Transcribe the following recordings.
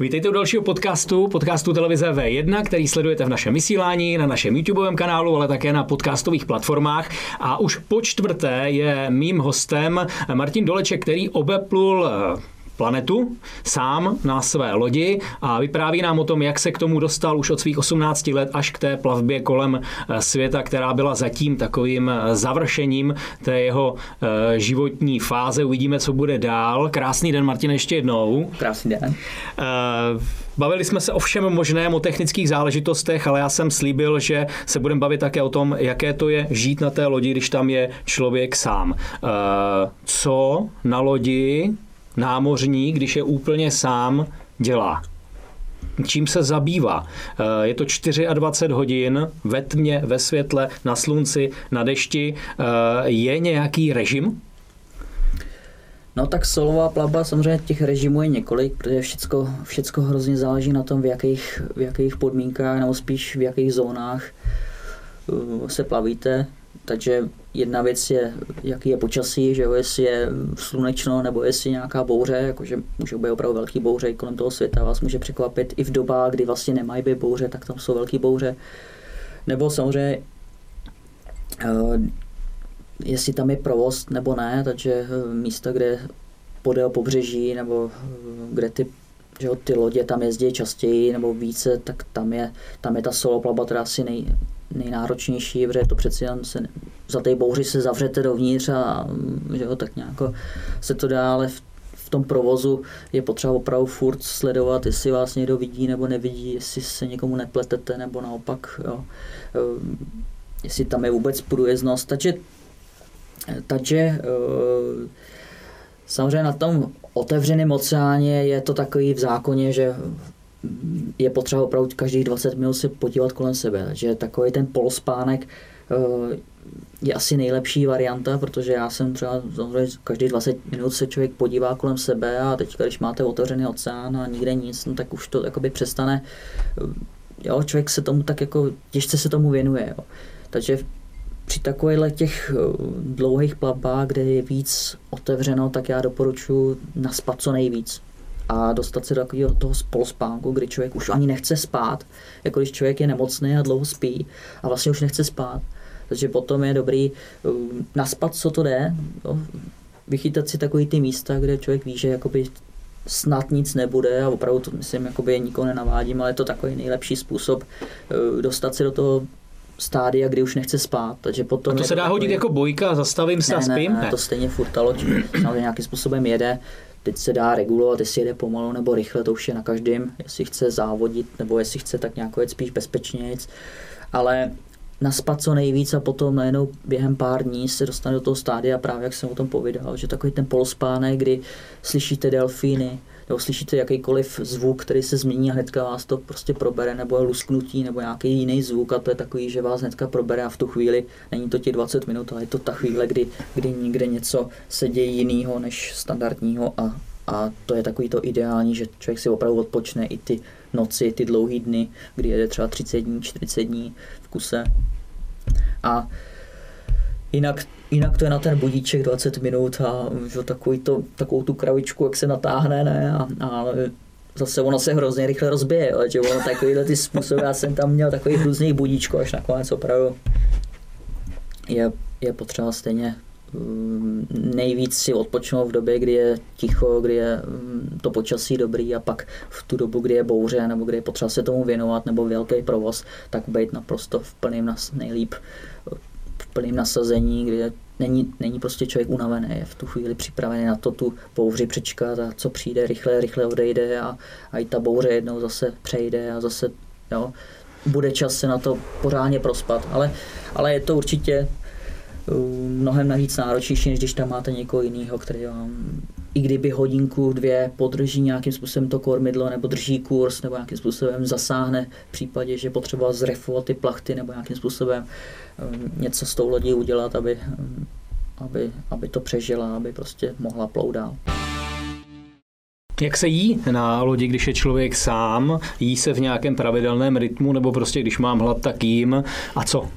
Vítejte u dalšího podcastu, podcastu televize V1, který sledujete v našem vysílání, na našem YouTubeovém kanálu, ale také na podcastových platformách. A už po čtvrté je mým hostem Martin Doleček, který obeplul planetu sám na své lodi a vypráví nám o tom, jak se k tomu dostal už od svých 18 let až k té plavbě kolem eh, světa, která byla zatím takovým eh, završením té jeho eh, životní fáze. Uvidíme, co bude dál. Krásný den, Martin, ještě jednou. Krásný den. Bavili jsme se o všem možném, o technických záležitostech, ale já jsem slíbil, že se budeme bavit také o tom, jaké to je žít na té lodi, když tam je člověk sám. Co na lodi námořník, když je úplně sám, dělá? čím se zabývá. Eh, je to 24 hodin ve tmě, ve světle, na slunci, na dešti. Eh, je nějaký režim? No tak solová plavba, samozřejmě těch režimů je několik, protože všecko, všecko hrozně záleží na tom, v jakých, v jakých podmínkách, nebo spíš v jakých zónách eh, se plavíte. Takže jedna věc je, jaký je počasí, že jo, jestli je slunečno nebo jestli nějaká bouře, jakože může být opravdu velký bouře kolem toho světa, vás může překvapit i v dobách, kdy vlastně nemají být bouře, tak tam jsou velký bouře. Nebo samozřejmě uh, jestli tam je provoz nebo ne, takže uh, místa, kde podél pobřeží nebo uh, kde ty že jo, ty lodě tam jezdí častěji nebo více, tak tam je, tam je ta solo plavba asi nej, nejnáročnější, protože to přeci jen se, za té bouři se zavřete dovnitř a že jo, tak nějak se to dá, ale v, v tom provozu je potřeba opravdu furt sledovat, jestli vás někdo vidí nebo nevidí, jestli se někomu nepletete nebo naopak, jo, ehm, jestli tam je vůbec průjezdnost. Takže, takže ehm, samozřejmě na tom otevřeném oceáně je to takový v zákoně, že je potřeba opravdu každých 20 minut se podívat kolem sebe. Takže takový ten polospánek eh, je asi nejlepší varianta, protože já jsem třeba každý 20 minut se člověk podívá kolem sebe a teď, když máte otevřený oceán a nikde nic, no, tak už to jakoby přestane. Jo, člověk se tomu tak jako těžce se tomu věnuje. Jo. Takže při takových těch eh, dlouhých plavbách, kde je víc otevřeno, tak já doporučuji naspat co nejvíc a dostat se do takového toho polospánku, kdy člověk už ani nechce spát, jako když člověk je nemocný a dlouho spí a vlastně už nechce spát. Takže potom je dobrý um, naspat, co to jde, jo? vychytat si takový ty místa, kde člověk ví, že jakoby snad nic nebude a opravdu to myslím, jakoby nikoho nenavádím, ale je to takový nejlepší způsob uh, dostat se do toho stádia, kdy už nechce spát. Takže potom a to se dá to hodit jako bojka, zastavím se ne, a spím? Ne, ne, to stejně furt ta loď nějakým způsobem jede. Teď se dá regulovat, jestli jede pomalu nebo rychle, to už je na každém, jestli chce závodit nebo jestli chce tak nějak jet spíš bezpečně. Ale naspat co nejvíc a potom najednou během pár dní se dostane do toho stádia, právě jak jsem o tom povídal, že takový ten polospánek, kdy slyšíte delfíny, nebo slyšíte jakýkoliv zvuk, který se změní a hnedka vás to prostě probere, nebo je lusknutí, nebo nějaký jiný zvuk a to je takový, že vás hnedka probere a v tu chvíli není to ti 20 minut, ale je to ta chvíle, kdy, kdy někde něco se děje jiného než standardního a, a to je takový to ideální, že člověk si opravdu odpočne i ty noci, ty dlouhé dny, kdy jede třeba 30 dní, 40 dní v kuse. A jinak jinak to je na ten budíček 20 minut a že, takový to, takovou tu kravičku, jak se natáhne, ne? A, a zase ono se hrozně rychle rozbije, jo? že ono takovýhle ty způsoby, já jsem tam měl takový různý budíčko, až nakonec opravdu je, je potřeba stejně mm, nejvíc si odpočnout v době, kdy je ticho, kdy je mm, to počasí dobrý a pak v tu dobu, kdy je bouře nebo kdy je potřeba se tomu věnovat nebo velký provoz, tak být naprosto v plném nejlíp plným nasazení, kdy není, není prostě člověk unavený, je v tu chvíli připravený na to tu bouři přečkat a co přijde, rychle, rychle odejde a, a i ta bouře jednou zase přejde a zase jo, bude čas se na to pořádně prospat. Ale, ale je to určitě uh, mnohem navíc náročnější, než když tam máte někoho jiného, který vám i kdyby hodinku, dvě podrží nějakým způsobem to kormidlo nebo drží kurz nebo nějakým způsobem zasáhne v případě, že potřeba zrefovat ty plachty nebo nějakým způsobem um, něco s tou lodí udělat, aby, um, aby, aby to přežila, aby prostě mohla plout dál. Jak se jí na lodi, když je člověk sám? Jí se v nějakém pravidelném rytmu nebo prostě když mám hlad, tak jím? A co?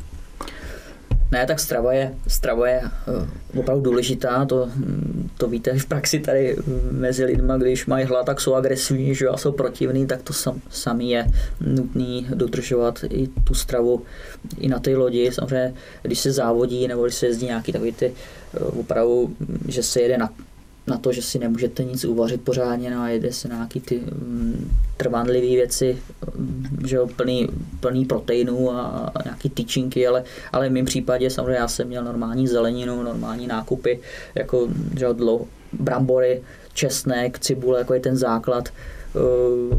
Ne, tak strava je, strava je uh, opravdu důležitá, to, to víte v praxi tady mezi lidmi, když mají hlad, tak jsou agresivní, že a jsou protivní, tak to sam, sami je nutný dodržovat i tu stravu i na té lodi. Samozřejmě, když se závodí nebo když se jezdí nějaký takový ty uh, opravdu, že se jede na na to, že si nemůžete nic uvařit pořádně no a jede se na nějaký ty um, trvanlivé věci, um, že jo, plný, plný proteinů a, a nějaký tyčinky, ale, ale v mém případě samozřejmě já jsem měl normální zeleninu, normální nákupy, jako že jo, dlouho, brambory, česnek, cibule, jako je ten základ uh,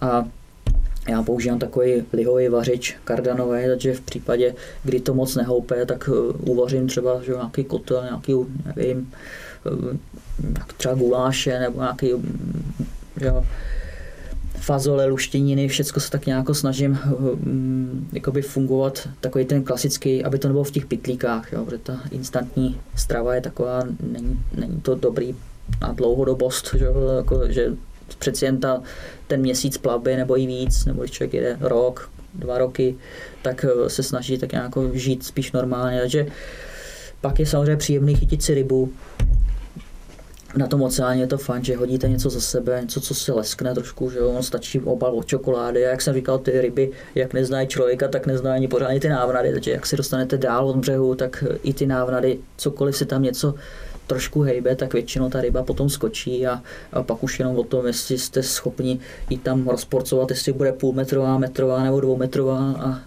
a já používám takový lihový vařič kardanový, takže v případě, kdy to moc nehoupe, tak uh, uvařím třeba že nějaký kotel, nějaký, nevím, třeba guláše nebo nějaký že jo, fazole, luštěniny, všechno se tak nějak snažím um, jakoby fungovat takový ten klasický, aby to nebylo v těch pitlíkách, jo, protože ta instantní strava je taková, není, není to dobrý na dlouhodobost, že, jako, že přeci jen ta, ten měsíc plavby nebo i víc, nebo když člověk jede rok, dva roky, tak eh, se snaží tak nějak žít spíš normálně, takže pak je samozřejmě příjemný chytit si rybu, na tom oceáně je to fajn, že hodíte něco za sebe, něco, co se leskne trošku, že on stačí obal od čokolády a jak jsem říkal, ty ryby, jak neznají člověka, tak neznají ani pořádně ty návnady, takže jak si dostanete dál od břehu, tak i ty návnady, cokoliv si tam něco trošku hejbe, tak většinou ta ryba potom skočí a, a pak už jenom o tom, jestli jste schopni ji tam rozporcovat, jestli bude půlmetrová, metrová nebo dvoumetrová a, a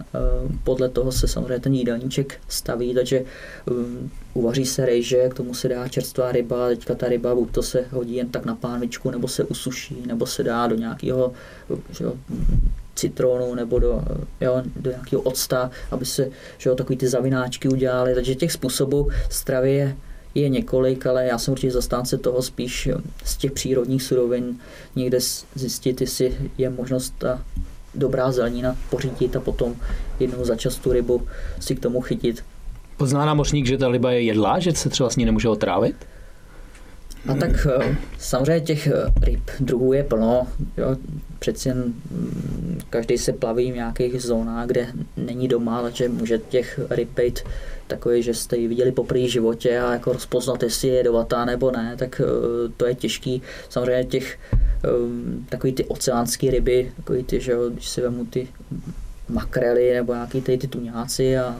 podle toho se samozřejmě ten jídelníček staví, takže um, uvaří se rejže, k tomu se dá čerstvá ryba, teďka ta ryba buď to se hodí jen tak na pánvičku, nebo se usuší, nebo se dá do nějakého že citronu nebo do, jo, do nějakého octa, aby se že jo, takový ty zavináčky udělali. Takže těch způsobů stravy je je několik, ale já jsem určitě zastánce toho spíš z těch přírodních surovin někde zjistit, jestli je možnost ta dobrá zelenina pořídit a potom jednou za čas tu rybu si k tomu chytit. Pozná námořník, že ta ryba je jedlá, že se třeba s ní nemůže otrávit? A tak eh, samozřejmě těch eh, ryb druhů je plno. Jo. Přeci jen mm, každý se plaví v nějakých zónách, kde není doma, takže může těch ryb být takový, že jste ji viděli po první životě a jako rozpoznat, jestli je jedovatá nebo ne, tak eh, to je těžký. Samozřejmě těch takový ty oceánské ryby, takový ty, že jo, když si vemu ty makrely nebo nějaký ty, ty tuňáci a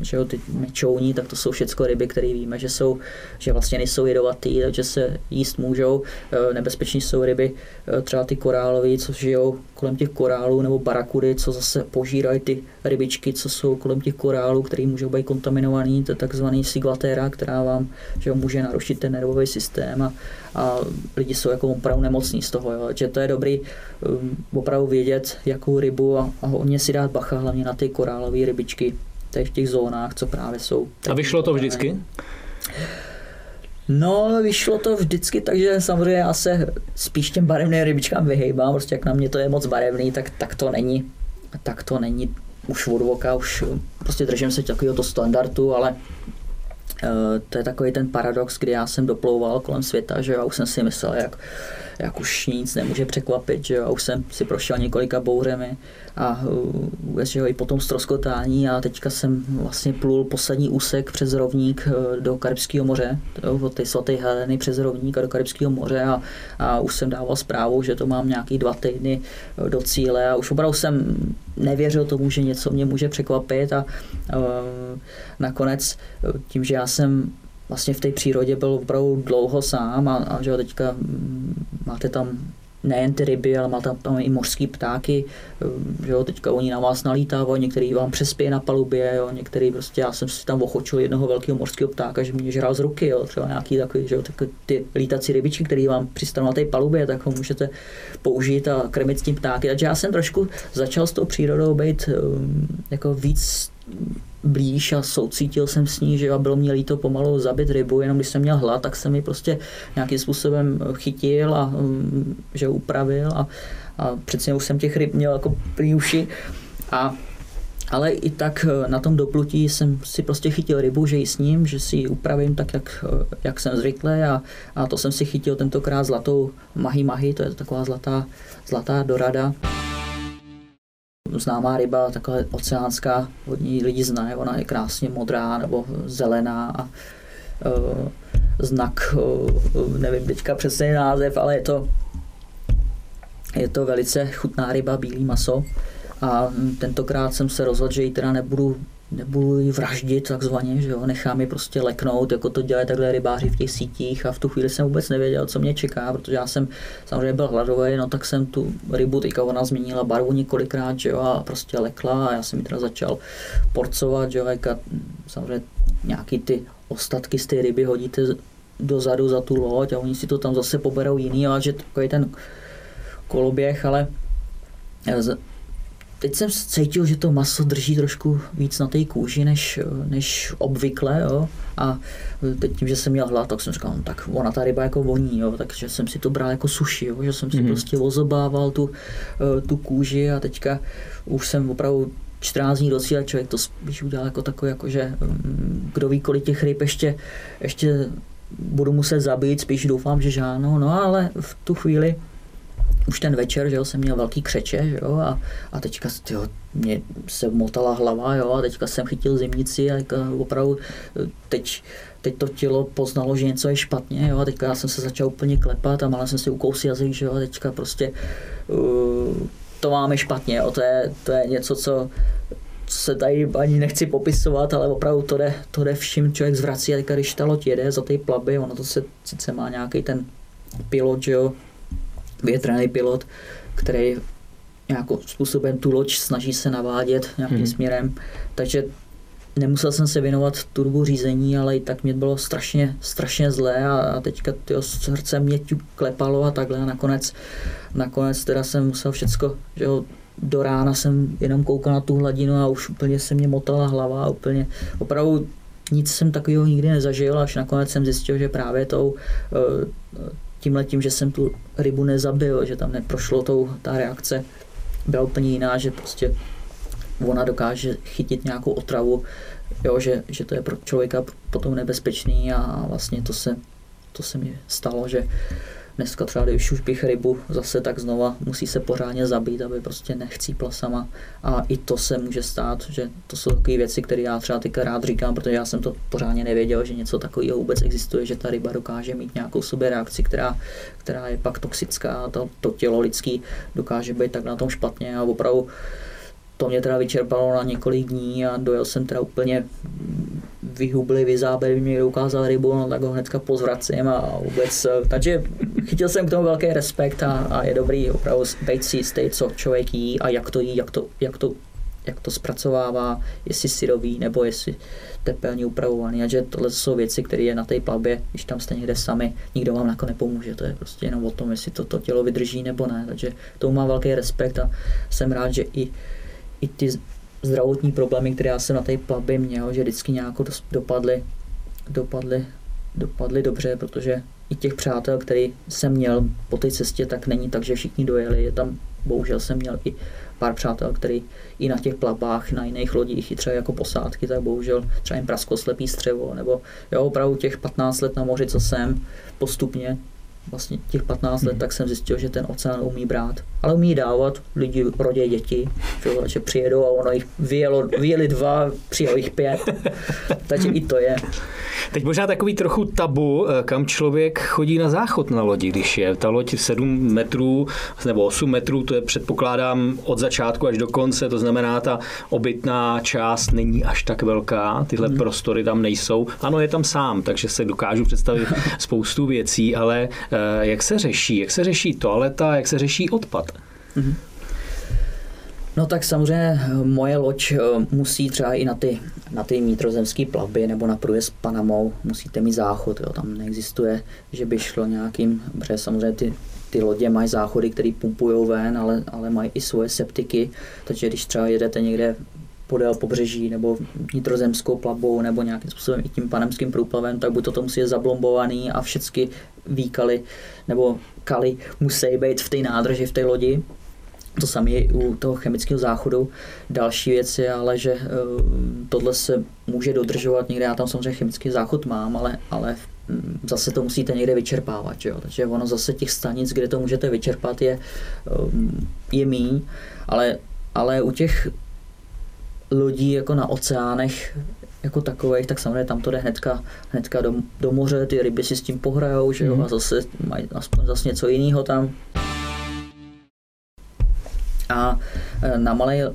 že jo, ty mečouní, tak to jsou všechno ryby, které víme, že, jsou, že vlastně nejsou jedovatý, takže se jíst můžou. E, nebezpeční jsou ryby, e, třeba ty korálové, co žijou kolem těch korálů, nebo barakudy, co zase požírají ty rybičky, co jsou kolem těch korálů, které můžou být kontaminovaný, to je takzvaný siglatéra, která vám že jo, může narušit ten nervový systém a, a lidi jsou jako opravdu nemocní z toho. Jo. že to je dobrý um, opravdu vědět, jakou rybu a, a hodně si dát bacha, hlavně na ty korálové rybičky, v těch zónách, co právě jsou. A vyšlo to vždycky? No, vyšlo to vždycky, takže samozřejmě já se spíš těm barevným rybičkám vyhejbám, prostě jak na mě to je moc barevný, tak, tak to není. Tak to není už od voka, už prostě držím se takového to standardu, ale uh, to je takový ten paradox, kdy já jsem doplouval kolem světa, že já už jsem si myslel, jak jak už nic nemůže překvapit, že jo, a už jsem si prošel několika bouřemi a uh, že jo, i potom stroskotání a teďka jsem vlastně plul poslední úsek přes rovník uh, do Karibského moře, od té svaté Heleny přes rovník a do Karibského moře a, a už jsem dával zprávu, že to mám nějaký dva týdny uh, do cíle a už opravdu jsem nevěřil tomu, že něco mě může překvapit a uh, nakonec tím, že já jsem vlastně v té přírodě byl opravdu dlouho sám a, a že teďka mm, máte tam nejen ty ryby, ale máte tam i mořský ptáky, eh, že jo, teďka oni na vás nalítávají, některý vám přespějí na palubě, jo, některý prostě, já jsem si tam ochočil jednoho velkého mořského ptáka, že mě žral z ruky, jo, třeba nějaký takový, že jo, tak ty lítací rybičky, který vám přistanou na té palubě, tak ho můžete použít a krmit s tím ptáky. Takže já jsem trošku začal s tou přírodou být um, jako víc blíž a soucítil jsem s ní, že a bylo mě líto pomalu zabit rybu, jenom když jsem měl hlad, tak jsem ji prostě nějakým způsobem chytil a um, že upravil a, a přece už jsem těch ryb měl jako prý uši. A ale i tak eh, na tom doplutí jsem si prostě chytil rybu, že ji s ním, že si ji upravím tak, jak, eh, jak jsem zvyklý a, a to jsem si chytil tentokrát zlatou mahi mahi, to je taková zlatá, zlatá dorada známá ryba, taková oceánská, hodně lidí znají, ona je krásně modrá nebo zelená a uh, znak, uh, nevím teďka přesně název, ale je to, je to velice chutná ryba, bílý maso. A tentokrát jsem se rozhodl, že ji teda nebudu nebudu ji vraždit takzvaně, že jo, nechám ji prostě leknout, jako to dělají takhle rybáři v těch sítích a v tu chvíli jsem vůbec nevěděl, co mě čeká, protože já jsem samozřejmě byl hladový, no tak jsem tu rybu, teďka ona změnila barvu několikrát, že jo, a prostě lekla a já jsem ji teda začal porcovat, že jo, a samozřejmě nějaký ty ostatky z té ryby hodíte dozadu za tu loď a oni si to tam zase poberou jiný, a že takový ten koloběh, ale teď jsem cítil, že to maso drží trošku víc na té kůži než, než obvykle. Jo? A teď tím, že jsem měl hlad, tak jsem říkal, no, tak ona ta ryba jako voní, jo? takže jsem si to bral jako suši, jo? že jsem si mm-hmm. prostě ozobával tu, eh, tu kůži a teďka už jsem opravdu 14 dní docíl, člověk to spíš udělal jako takový, jako že mm, kdo ví, kolik těch ryb ještě, ještě budu muset zabít, spíš doufám, že žádnou, no ale v tu chvíli už ten večer, že jo, jsem měl velký křeče, že jo, a, a teďka tyjo, mě se motala hlava, jo, a teďka jsem chytil zimnici a opravdu teď, teď to tělo poznalo, že něco je špatně, jo, a teďka já jsem se začal úplně klepat a malé jsem si ukousil jazyk, že jo, a teďka prostě uh, to máme špatně, jo, to je, to je něco, co se tady ani nechci popisovat, ale opravdu to jde, to jde vším člověk zvrací a teďka, když ta loď jede za ty plaby, ono to se sice má nějaký ten pilot, že jo, větrný pilot, který nějakým způsobem tu loď snaží se navádět nějakým hmm. směrem. Takže nemusel jsem se věnovat turbo řízení, ale i tak mě bylo strašně, strašně zlé a, a teďka tyjo, srdce mě klepalo a takhle a nakonec, nakonec teda jsem musel všecko, že jo, do rána jsem jenom koukal na tu hladinu a už úplně se mě motala hlava a úplně opravdu nic jsem takového nikdy nezažil, až nakonec jsem zjistil, že právě tou uh, tím že jsem tu rybu nezabil, že tam neprošlo tou, ta reakce byla úplně jiná, že prostě ona dokáže chytit nějakou otravu, jo, že, že to je pro člověka potom nebezpečný a vlastně to se, to se mi stalo, že Dneska třeba, když už bych rybu zase tak znova musí se pořádně zabít, aby prostě nechcípla sama. A i to se může stát, že to jsou takové věci, které já třeba teďka rád říkám, protože já jsem to pořádně nevěděl, že něco takového vůbec existuje, že ta ryba dokáže mít nějakou sobě reakci, která, která je pak toxická a to, to tělo lidský dokáže být tak na tom špatně a opravdu to mě teda vyčerpalo na několik dní a dojel jsem teda úplně vyhubli, vyzábeli, mě ukázal rybu, no tak ho hnedka pozvracím a vůbec, takže chytil jsem k tomu velký respekt a, a je dobrý opravdu být si jistý, co člověk jí a jak to jí, jak to, jak to, jak to zpracovává, jestli syrový nebo jestli tepelně upravovaný. A že tohle jsou věci, které je na té plavbě, když tam jste někde sami, nikdo vám jako nepomůže. To je prostě jenom o tom, jestli to, to tělo vydrží nebo ne. Takže tomu mám velký respekt a jsem rád, že i, i ty zdravotní problémy, které já jsem na té plavbě měl, že vždycky nějak dopadly, dopadly, dopadly dobře, protože i těch přátel, který jsem měl po té cestě, tak není tak, že všichni dojeli. Je tam, bohužel jsem měl i pár přátel, který i na těch plavbách, na jiných lodích, i třeba jako posádky, tak bohužel třeba jim prasko slepý střevo, nebo jo, opravdu těch 15 let na moři, co jsem postupně, vlastně těch 15 let, hmm. tak jsem zjistil, že ten oceán umí brát. Ale umí dávat, lidi rodí děti, že přijedou a ono jich vyjelo, vyjeli dva, přijelo jich pět. Takže i to je. Teď možná takový trochu tabu, eh, kam člověk chodí na záchod na lodi, když je ta loď 7 metrů nebo 8 metrů, to je předpokládám od začátku až do konce, to znamená ta obytná část není až tak velká, tyhle hmm. prostory tam nejsou. Ano, je tam sám, takže se dokážu představit spoustu věcí, ale jak se řeší? Jak se řeší toaleta, jak se řeší odpad? Hmm. No tak samozřejmě eh, moje loď musí třeba i na ty na ty vnitrozemské plavby nebo na průjezd Panamou musíte mít záchod. Jo. Tam neexistuje, že by šlo nějakým, protože samozřejmě ty, ty lodě mají záchody, které pumpují ven, ale, ale mají i svoje septiky, takže když třeba jedete někde podél pobřeží nebo vnitrozemskou plavbou nebo nějakým způsobem i tím panemským průplavem, tak buď to, to musí je zablombovaný a všechny výkaly nebo kaly musí být v té nádrži, v té lodi, to samé u toho chemického záchodu. Další věc je ale, že eh, tohle se může dodržovat někde. Já tam samozřejmě chemický záchod mám, ale, ale hm, zase to musíte někde vyčerpávat. Jo? Takže ono zase těch stanic, kde to můžete vyčerpat, je, eh, je mý, ale ale u těch lodí jako na oceánech jako takových, tak samozřejmě tam to jde hnedka, hnedka do, do moře, ty ryby si s tím pohrajou, že jo, mm. a zase mají aspoň zase něco jiného tam. A e, na malé,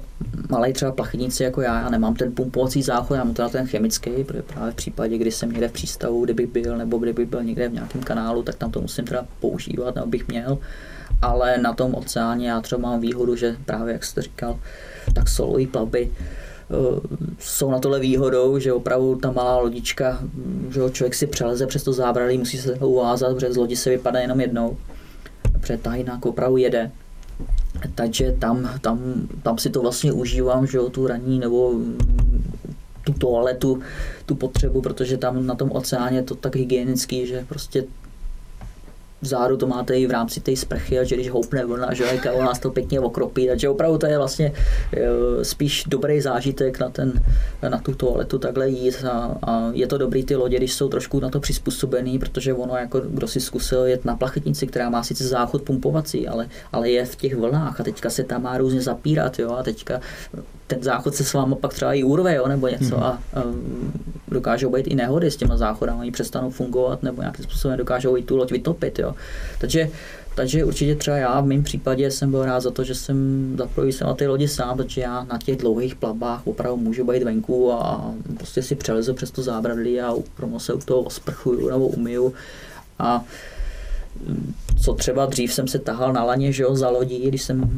malé třeba plachetnici jako já, já nemám ten pumpovací záchod, já mám teda ten chemický, protože právě v případě, kdy jsem někde v přístavu, kdybych byl, nebo kdybych byl někde v nějakém kanálu, tak tam to musím teda používat, nebo bych měl. Ale na tom oceáně já třeba mám výhodu, že právě, jak jste říkal, tak solové plavby Eh, jsou na tohle výhodou, že opravdu ta malá lodička, že člověk si přeleze přes to zábradlí, musí se uvázat, protože z lodi se vypadne jenom jednou, protože ta jinak opravdu jede. Takže tam, tam, tam si to vlastně užívám, že tu raní nebo tu toaletu, tu potřebu, protože tam na tom oceáně je to tak hygienický, že prostě vzadu to máte i v rámci té sprchy, a že když houpne vlna, že ona nás to pěkně okropí, takže opravdu to je vlastně e, spíš dobrý zážitek na, ten, na tu toaletu takhle jít. A, a, je to dobrý ty lodě, když jsou trošku na to přizpůsobený, protože ono jako kdo si zkusil jet na plachetnici, která má sice záchod pumpovací, ale, ale je v těch vlnách a teďka se tam má různě zapírat, jo, a teďka ten záchod se s váma pak třeba i urve, jo, nebo něco mm-hmm. a um, dokážou být i nehody s těma záchodama, oni přestanou fungovat nebo nějakým způsobem dokážou i tu loď vytopit, jo. Takže, takže určitě třeba já v mém případě jsem byl rád za to, že jsem zaprvé jsem na té lodi sám, protože já na těch dlouhých plavbách opravdu můžu být venku a prostě si přelezu přes to zábradlí a rovnou se u toho osprchuju nebo umiju a co třeba dřív jsem se tahal na laně, že jo, za lodí, když jsem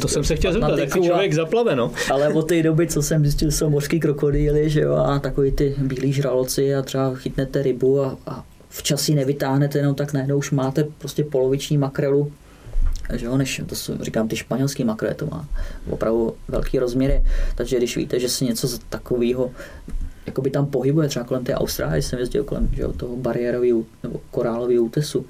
To jsem se chtěl zeptat, jak člověk zaplave, no. Ale od té doby, co jsem zjistil, jsou mořský krokodýly, že jo, a takový ty bílí žraloci a třeba chytnete rybu a, a včas ji nevytáhnete, jenom tak najednou už máte prostě poloviční makrelu, že jo, než to jsou, říkám, ty španělský makrele, to má opravdu velký rozměry, takže když víte, že se něco takového jakoby tam pohybuje, třeba kolem té Austrálie jsem jezdil kolem že toho bariérového nebo korálového útesu,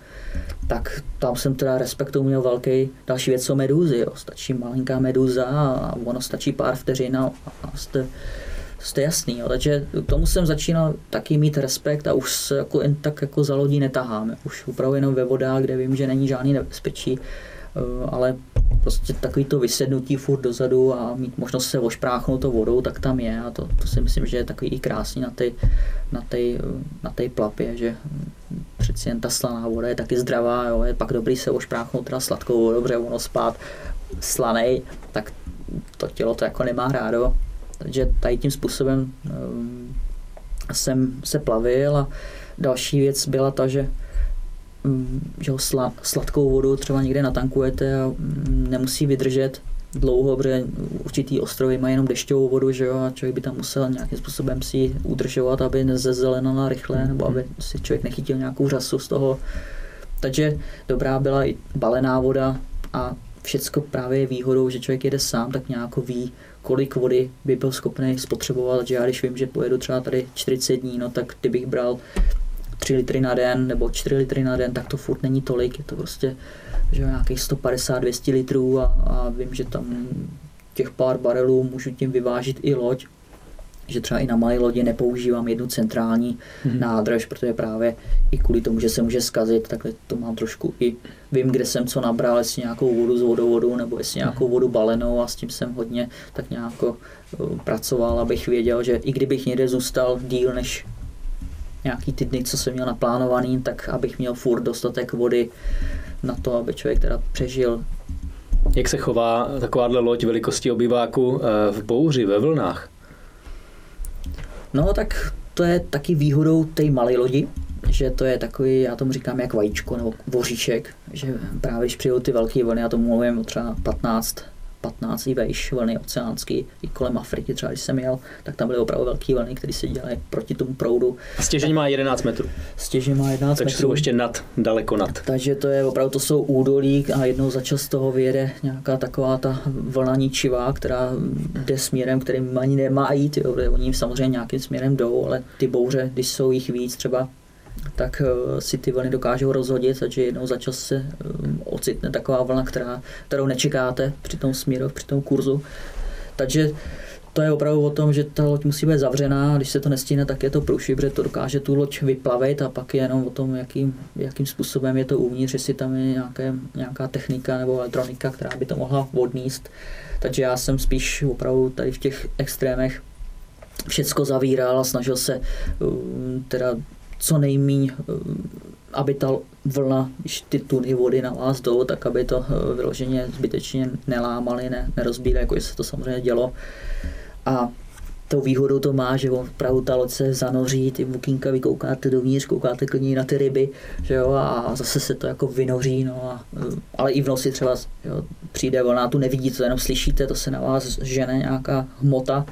tak tam jsem teda respektu měl velký další věc jsou medúzy. Jo. Stačí malinká medúza a ono stačí pár vteřin a, a jste, jste jasný. Jo. Takže k tomu jsem začínal taky mít respekt a už se jako jen tak jako za lodí netaháme. Už opravdu jenom ve vodách, kde vím, že není žádný nebezpečí, eh, ale prostě takový to vysednutí furt dozadu a mít možnost se ošpráchnout to vodou, tak tam je a to, to si myslím, že je takový i krásný na té na tej, na tej plapě, že přeci jen ta slaná voda je taky zdravá, jo, je pak dobrý se ošpráchnout teda sladkou vodou, dobře ono spát slanej, tak to tělo to jako nemá rádo. Takže tady tím způsobem um, jsem se plavil a další věc byla ta, že že sla, sladkou vodu třeba někde natankujete a nemusí vydržet dlouho, protože určitý ostrovy mají jenom dešťovou vodu, že jo, a člověk by tam musel nějakým způsobem si udržovat, aby nezezelenala rychle, nebo aby si člověk nechytil nějakou řasu z toho. Takže dobrá byla i balená voda a všecko právě je výhodou, že člověk jede sám, tak nějak ví, kolik vody by byl schopný spotřebovat, že já když vím, že pojedu třeba tady 40 dní, no tak kdybych bral 3 litry na den nebo 4 litry na den, tak to furt není tolik, je to prostě že nějakých 150-200 litrů a, a vím, že tam těch pár barelů můžu tím vyvážit i loď, že třeba i na malé lodi nepoužívám jednu centrální hmm. nádrž, protože právě i kvůli tomu, že se může zkazit, takhle to mám trošku i vím, kde jsem co nabral, jestli nějakou vodu z vodovodu nebo jestli mhm. nějakou vodu balenou a s tím jsem hodně tak nějak pracoval, abych věděl, že i kdybych někde zůstal díl než nějaký ty dny, co jsem měl naplánovaný, tak abych měl furt dostatek vody na to, aby člověk teda přežil. Jak se chová takováhle loď velikosti obyváku eh, v bouři, ve vlnách? No tak to je taky výhodou té malé lodi, že to je takový, já tomu říkám jak vajíčko nebo voříček, že právě když přijou ty velké vlny, já tomu mluvím třeba 15 15 vejš vlny oceánský, i kolem Afriky třeba, když jsem jel, tak tam byly opravdu velké vlny, které se dělaly proti tomu proudu. A stěžení má 11 metrů. Stěžení má 11 Takže metrů. Takže jsou ještě nad, daleko nad. Takže to je opravdu, to jsou údolí a jednou za čas toho vyjede nějaká taková ta vlna ničivá, která jde směrem, kterým ani nemá jít, jo, oni samozřejmě nějakým směrem jdou, ale ty bouře, když jsou jich víc, třeba tak eh, si ty vlny dokážou rozhodit, takže jednou za čas se eh, ocitne taková vlna, která, kterou nečekáte při tom směru, při tom kurzu. Takže to je opravdu o tom, že ta loď musí být zavřená, když se to nestíne, tak je to průšvih, protože to dokáže tu loď vyplavit a pak je jenom o tom, jakým, jakým způsobem je to uvnitř, jestli tam je nějaké, nějaká technika nebo elektronika, která by to mohla odníst. Takže já jsem spíš opravdu tady v těch extrémech všecko zavíral a snažil se um, teda co nejmíň, um, aby ta vlna, když ty tuny vody na vás jdou, tak aby to uh, vyloženě zbytečně nelámali, ne, nerozbíli, jako se to samozřejmě dělo. A tou výhodou to má, že opravdu ta loď se zanoří, ty bukínka, vy koukáte dovnitř, koukáte klidně na ty ryby, že jo, a zase se to jako vynoří, no a, ale i v noci třeba jo, přijde vlna, tu nevidíte, jenom slyšíte, to se na vás žene nějaká hmota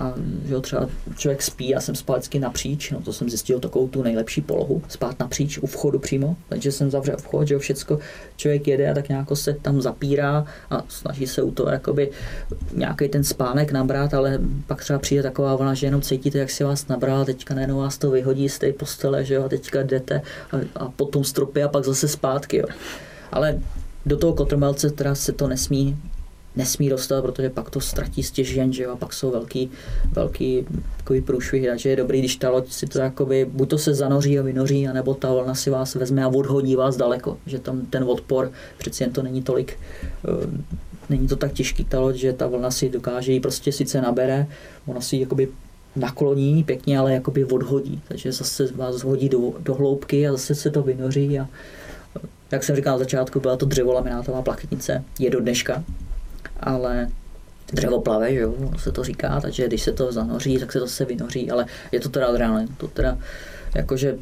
a že jo, třeba člověk spí, já jsem spal vždycky napříč, no to jsem zjistil takovou tu nejlepší polohu, spát napříč u vchodu přímo, takže jsem zavřel vchod, že jo, všecko, člověk jede a tak nějak se tam zapírá a snaží se u toho jakoby nějaký ten spánek nabrat, ale pak třeba přijde taková vlna, že jenom cítíte, jak si vás nabral, teďka najednou vás to vyhodí z té postele, že jo, a teďka jdete a, a potom stropy a pak zase zpátky, jo. Ale do toho kotrmelce teda se to nesmí nesmí dostat, protože pak to ztratí stěžen, že jo, a pak jsou velký, velký takový průšvih, takže je dobrý, když ta loď si to jakoby, buď to se zanoří a vynoří, anebo ta vlna si vás vezme a odhodí vás daleko, že tam ten odpor, přeci jen to není tolik, uh, není to tak těžký ta loď, že ta vlna si dokáže ji prostě sice nabere, ona si jakoby nakloní pěkně, ale jakoby odhodí, takže zase vás hodí do, do hloubky a zase se to vynoří a jak jsem říkal na začátku, byla to dřevolaminátová plachetnice, je do dneška, ale dřevo plave, že jo, se to říká, takže když se to zanoří, tak se to zase vynoří, ale je to teda reálné, to teda jakože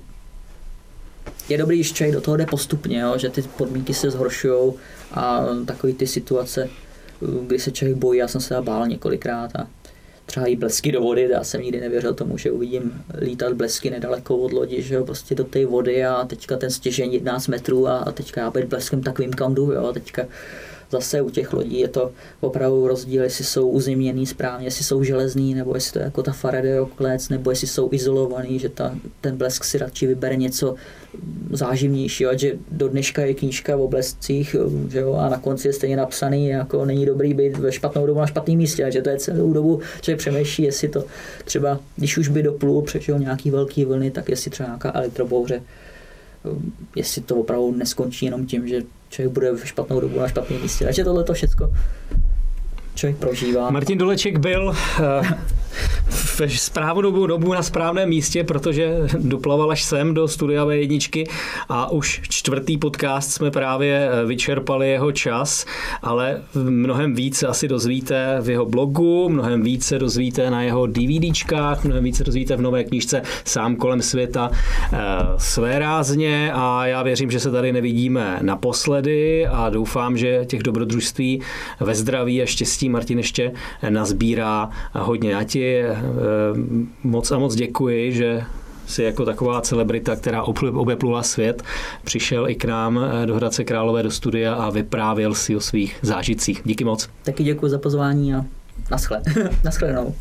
je dobrý, když člověk do toho jde postupně, jo, že ty podmínky se zhoršují a takové ty situace, kdy se člověk bojí, já jsem se bál několikrát a třeba i blesky do vody, já jsem nikdy nevěřil tomu, že uvidím lítat blesky nedaleko od lodi, že jo, prostě do té vody a teďka ten stěžení 11 metrů a, a teďka já být bleskem takovým kam jdu, jo, a teďka zase u těch lodí je to opravdu rozdíl, jestli jsou uzimněný správně, jestli jsou železný, nebo jestli to je jako ta Faradayho klec, nebo jestli jsou izolovaný, že ta, ten blesk si radši vybere něco záživnějšího, že do dneška je knížka o blescích, že jo, a na konci je stejně napsaný, jako není dobrý být ve špatnou dobu na špatném místě, že to je celou dobu člověk přemýšlí, jestli to třeba, když už by doplul přešel nějaký velký vlny, tak jestli třeba nějaká elektrobouře, jestli to opravdu neskončí jenom tím, že člověk bude v špatnou dobu na špatném místě. Takže tohle to všechno člověk prožívá. Martin Doleček byl uh, ve správnou dobu na správném místě, protože doplaval až sem do studia V1 a už čtvrtý podcast jsme právě eh, vyčerpali jeho čas, ale mnohem více asi dozvíte v jeho blogu, mnohem více dozvíte na jeho DVDčkách, mnohem více dozvíte v nové knížce Sám kolem světa eh, své rázně a já věřím, že se tady nevidíme naposledy a doufám, že těch dobrodružství ve zdraví a štěstí Martin ještě nazbírá hodně. Já ti eh, moc a moc děkuji, že si jako taková celebrita, která obeplula svět, přišel i k nám eh, do Hradce Králové do studia a vyprávěl si o svých zážitcích. Díky moc. Taky děkuji za pozvání a naschle. Naschledanou.